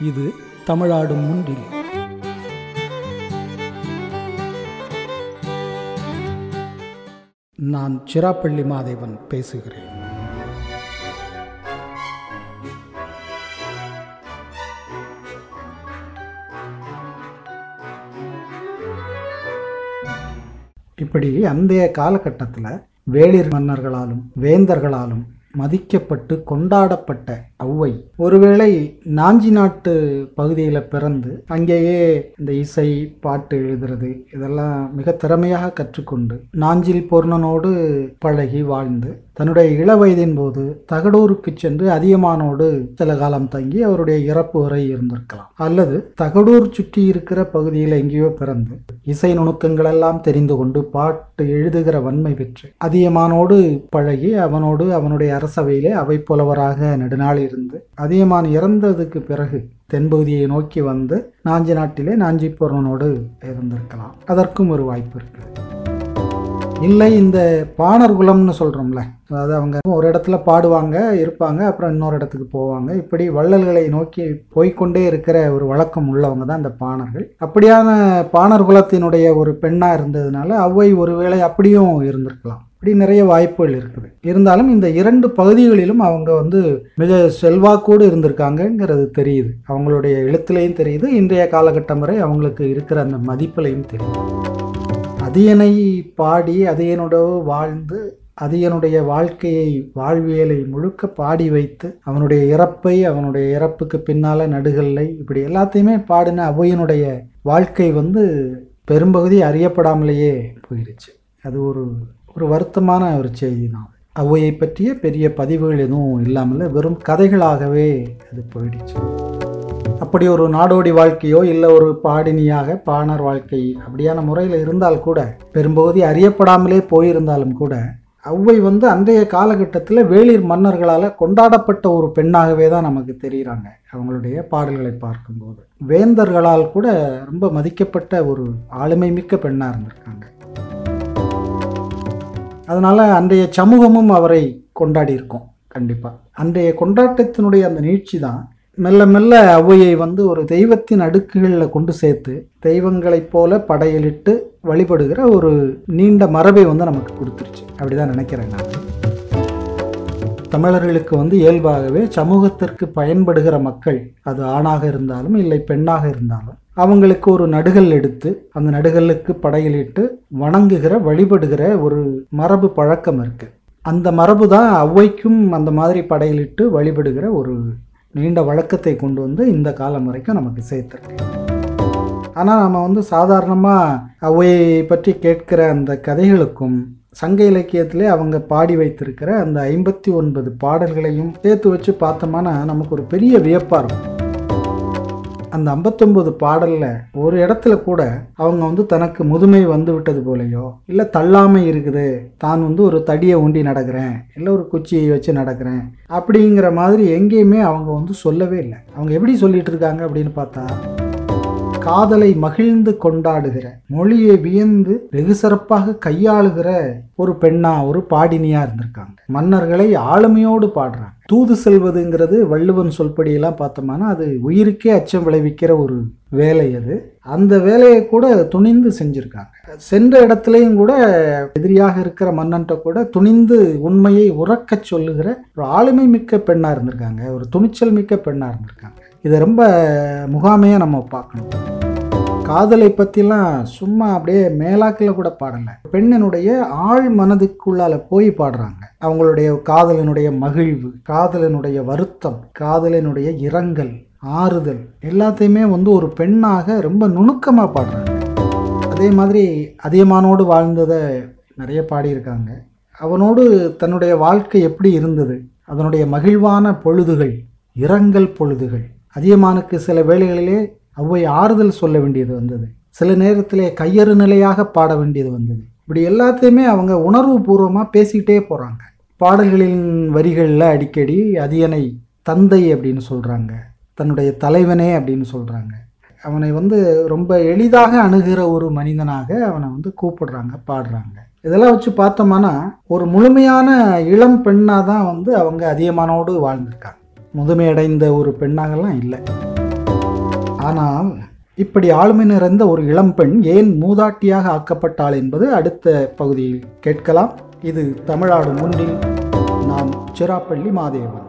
இது தமிழாடும் முன்றில். நான் சிராப்பள்ளி மாதேவன் பேசுகிறேன். இப்படி அந்த காலகட்டத்தில் வேளிர் மன்னர்களாலும் வேந்தர்களாலும் மதிக்கப்பட்டு கொண்டாடப்பட்ட ஔவை ஒருவேளை நாஞ்சி நாட்டு பகுதியில் பிறந்து அங்கேயே இந்த இசை பாட்டு எழுதுறது இதெல்லாம் மிக திறமையாக கற்றுக்கொண்டு நாஞ்சில் பொருணனோடு பழகி வாழ்ந்து தன்னுடைய இள வயதின் போது தகடூருக்கு சென்று அதியமானோடு சில காலம் தங்கி அவருடைய இறப்பு வரை இருந்திருக்கலாம். அல்லது தகடூர் சுற்றி இருக்கிற பகுதியில் எங்கேயோ பிறந்து இசை நுணுக்கங்கள் எல்லாம் தெரிந்து கொண்டு பாட்டு எழுதுகிற வன்மை பெற்று அதியமானோடு பழகி அவனோடு அவனுடைய அரசவையிலே அவை புலவராக நெடுநாள் இருந்து அதியமான் இறந்ததுக்கு பிறகு தென்பகுதியை நோக்கி வந்து நாஞ்சி நாட்டிலே நாஞ்சி இருந்திருக்கலாம். அதற்கும் ஒரு வாய்ப்பு இருக்குது இல்லை இந்த பாணர் குலம்னு சொல்கிறோம்ல அதாவது அவங்க ஒரு இடத்துல பாடுவாங்க இருப்பாங்க அப்புறம் இன்னொரு இடத்துக்கு போவாங்க. இப்படி வள்ளல்களை நோக்கி போய்க்கொண்டே இருக்கிற ஒரு வழக்கம் உள்ளவங்க தான் இந்த பாணர்கள். அப்படியான பாணர் குலத்தினுடைய ஒரு பெண்ணாக இருந்ததுனால அவ்வை ஒருவேளை அப்படியும் இருந்திருக்கலாம். இப்படி நிறைய வாய்ப்புகள் இருக்குது. இருந்தாலும் இந்த இரண்டு பகுதிகளிலும் அவங்க வந்து மிக செல்வாக்கோடு இருந்திருக்காங்கங்கிறது தெரியுது. அவங்களுடைய எழுத்துலையும் தெரியுது. இன்றைய காலகட்டம் வரை அவங்களுக்கு இருக்கிற அந்த மதிப்பிலையும் தெரியுது. அதியனை பாடி அதியனோட வாழ்ந்து அதியனுடைய வாழ்க்கையை வாழ்வியலை முழுக்க பாடி வைத்து அவனுடைய இறப்பை அவனுடைய இறப்புக்கு பின்னால நடுகல்லை இப்படி எல்லாத்தையுமே பாடின அவையனுடைய வாழ்க்கை வந்து பெரும்பகுதி அறியப்படாமலேயே போயிருச்சு. அது ஒரு ஒரு வருத்தமான ஒரு செய்தி தான் அவ்வையை பற்றிய பெரிய பதிவுகள் எதுவும் இல்லாமல் வெறும் கதைகளாகவே அது போயிடுச்சு. அப்படி ஒரு நாடோடி வாழ்க்கையோ இல்லை ஒரு பாடினியாக பாணர் வாழ்க்கை அப்படியான முறையில் இருந்தால் கூட பெரும்பகுதி அறியப்படாமலே போயிருந்தாலும் கூட அவ்வை வந்து அன்றைய காலகட்டத்தில் வேளிர் மன்னர்களால் கொண்டாடப்பட்ட ஒரு பெண்ணாகவே தான் நமக்கு தெரிகிறாங்க அவங்களுடைய பாடல்களை பார்க்கும்போது. வேந்தர்களால் கூட ரொம்ப மதிக்கப்பட்ட ஒரு ஆளுமை மிக்க பெண்ணாக இருந்திருக்காங்க. அதனால் அன்றைய சமூகமும் அவரை கொண்டாடி இருக்கும் கண்டிப்பாக அன்றைய கொண்டாட்டத்தினுடைய அந்த நீட்சி தான். மெல்ல மெல்ல ஒளவையை வந்து ஒரு தெய்வத்தின் அடுக்குகளில் கொண்டு சேர்த்து தெய்வங்களைப் போல படையலிட்டு வழிபடுகிற ஒரு நீண்ட மரபை வந்து நமக்கு கொடுத்துருச்சு. அப்படிதான் நினைக்கிறேன் நான். தமிழர்களுக்கு வந்து இயல்பாகவே சமூகத்திற்கு பயன்படுகிற மக்கள் அது ஆணாக இருந்தாலும் இல்லை பெண்ணாக இருந்தாலும் அவங்களுக்கு ஒரு நடுகல் எடுத்து அந்த நடுகளுக்கு படையலிட்டு வணங்குகிற வழிபடுகிற ஒரு மரபு பழக்கம் இருக்கு. அந்த மரபு தான் ஔவைக்கும் அந்த மாதிரி படையலிட்டு வழிபடுகிற ஒரு நீண்ட வழக்கத்தை கொண்டு வந்து இந்த காலம் வரைக்கும் நமக்கு சேர்த்துருக்கு. ஆனால் நம்ம வந்து சாதாரணமாக ஔவையை பற்றி கேட்கிற அந்த கதைகளுக்கும் சங்க இலக்கியத்திலே அவங்க பாடி வைத்திருக்கிற அந்த ஐம்பத்தி ஒன்பது பாடல்களையும் சேர்த்து வச்சு பார்த்தோம்னா நமக்கு ஒரு பெரிய வியப்பாக இருக்கும். அந்த ஐம்பத்தொம்பது பாடலில் ஒரு இடத்துல கூட அவங்க வந்து தனக்கு முதுமை வந்து விட்டது போலையோ இல்லை தள்ளாமை இருக்குது தான் வந்து ஒரு தடியை ஊண்டி நடக்கிறேன் இல்லை ஒரு குச்சியை வச்சு நடக்கிறேன் அப்படிங்கிற மாதிரி எங்கேயுமே அவங்க வந்து சொல்லவே இல்லை. அவங்க எப்படி சொல்லிட்டு இருக்காங்க அப்படின்னு பார்த்தா காதலை மகிழ்ந்து கொண்டாடுகிற மொழியை வியந்து வெகு சிறப்பாக கையாளுகிற ஒரு பெண்ணா ஒரு பாடினியா இருந்திருக்காங்க. மன்னர்களை ஆளுமையோடு பாடுறாங்க. தூது செல்வதுங்கிறது வள்ளுவன் சொல்படியெல்லாம் பார்த்தோம்னா அது உயிருக்கே அச்சம் விளைவிக்கிற ஒரு வேலை அது. அந்த வேலையை கூட துணிந்து செஞ்சுருக்காங்க. சென்ற இடத்துலையும் கூட எதிரியாக இருக்கிற மன்னன்ட்ட கூட துணிந்து உண்மையை உறக்கச் சொல்லுகிற ஒரு ஆளுமை மிக்க பெண்ணாக இருந்திருக்காங்க. ஒரு துணிச்சல் மிக்க பெண்ணாக இருந்திருக்காங்க. இதை ரொம்ப முகாமையாக நம்ம பார்க்கணும். காதலை பற்றிலாம் சும்மா அப்படியே மேலாக்கில் கூட பாடலை. பெண்ணினுடைய ஆழ் மனதுக்குள்ளால போய் பாடுறாங்க. அவங்களுடைய காதலினுடைய மகிழ்வு காதலினுடைய வருத்தம் காதலினுடைய இரங்கல் ஆறுதல் எல்லாத்தையுமே வந்து ஒரு பெண்ணாக ரொம்ப நுணுக்கமாக பாடுறாங்க. அதே மாதிரி அதியமானோடு வாழ்ந்ததை நிறைய பாடியிருக்காங்க. அவனோடு தன்னுடைய வாழ்க்கை எப்படி இருந்தது? அதனுடைய மகிழ்வான பொழுதுகள் இரங்கல் பொழுதுகள். அதியமானுக்கு சில வேளைகளிலே அவ்வை ஆறுதல் சொல்ல வேண்டியது வந்தது. சில நேரத்திலே கையறு நிலையாக பாட வேண்டியது வந்தது. இப்படி எல்லாத்தையுமே அவங்க உணர்வு பூர்வமாக பேசிக்கிட்டே போகிறாங்க பாடல்களின் வரிகளில் அடிக்கடி அதியனை தந்தை அப்படின்னு சொல்கிறாங்க தன்னுடைய தலைவனே அப்படின்னு சொல்கிறாங்க அவனை வந்து ரொம்ப எளிதாக அணுகிற ஒரு மனிதனாக அவனை வந்து கூப்பிடுறாங்க பாடுறாங்க. இதெல்லாம் வச்சு பார்த்தோம்னா ஒரு முழுமையான இளம் பெண்ணாக தான் வந்து அவங்க அதிகமானோடு வாழ்ந்திருக்காங்க. முதுமையடைந்த ஒரு பெண்ணாகலாம் இல்லை. ஆனால் இப்படி ஆளுமை நிறைந்த ஒரு இளம்பெண் ஏன் மூதாட்டியாக ஆக்கப்பட்டாள் என்பது அடுத்த பகுதியில் கேட்கலாம். இது தமிழ்நாடு முன்னில் நான் சிராப்பள்ளி மாதேவன்.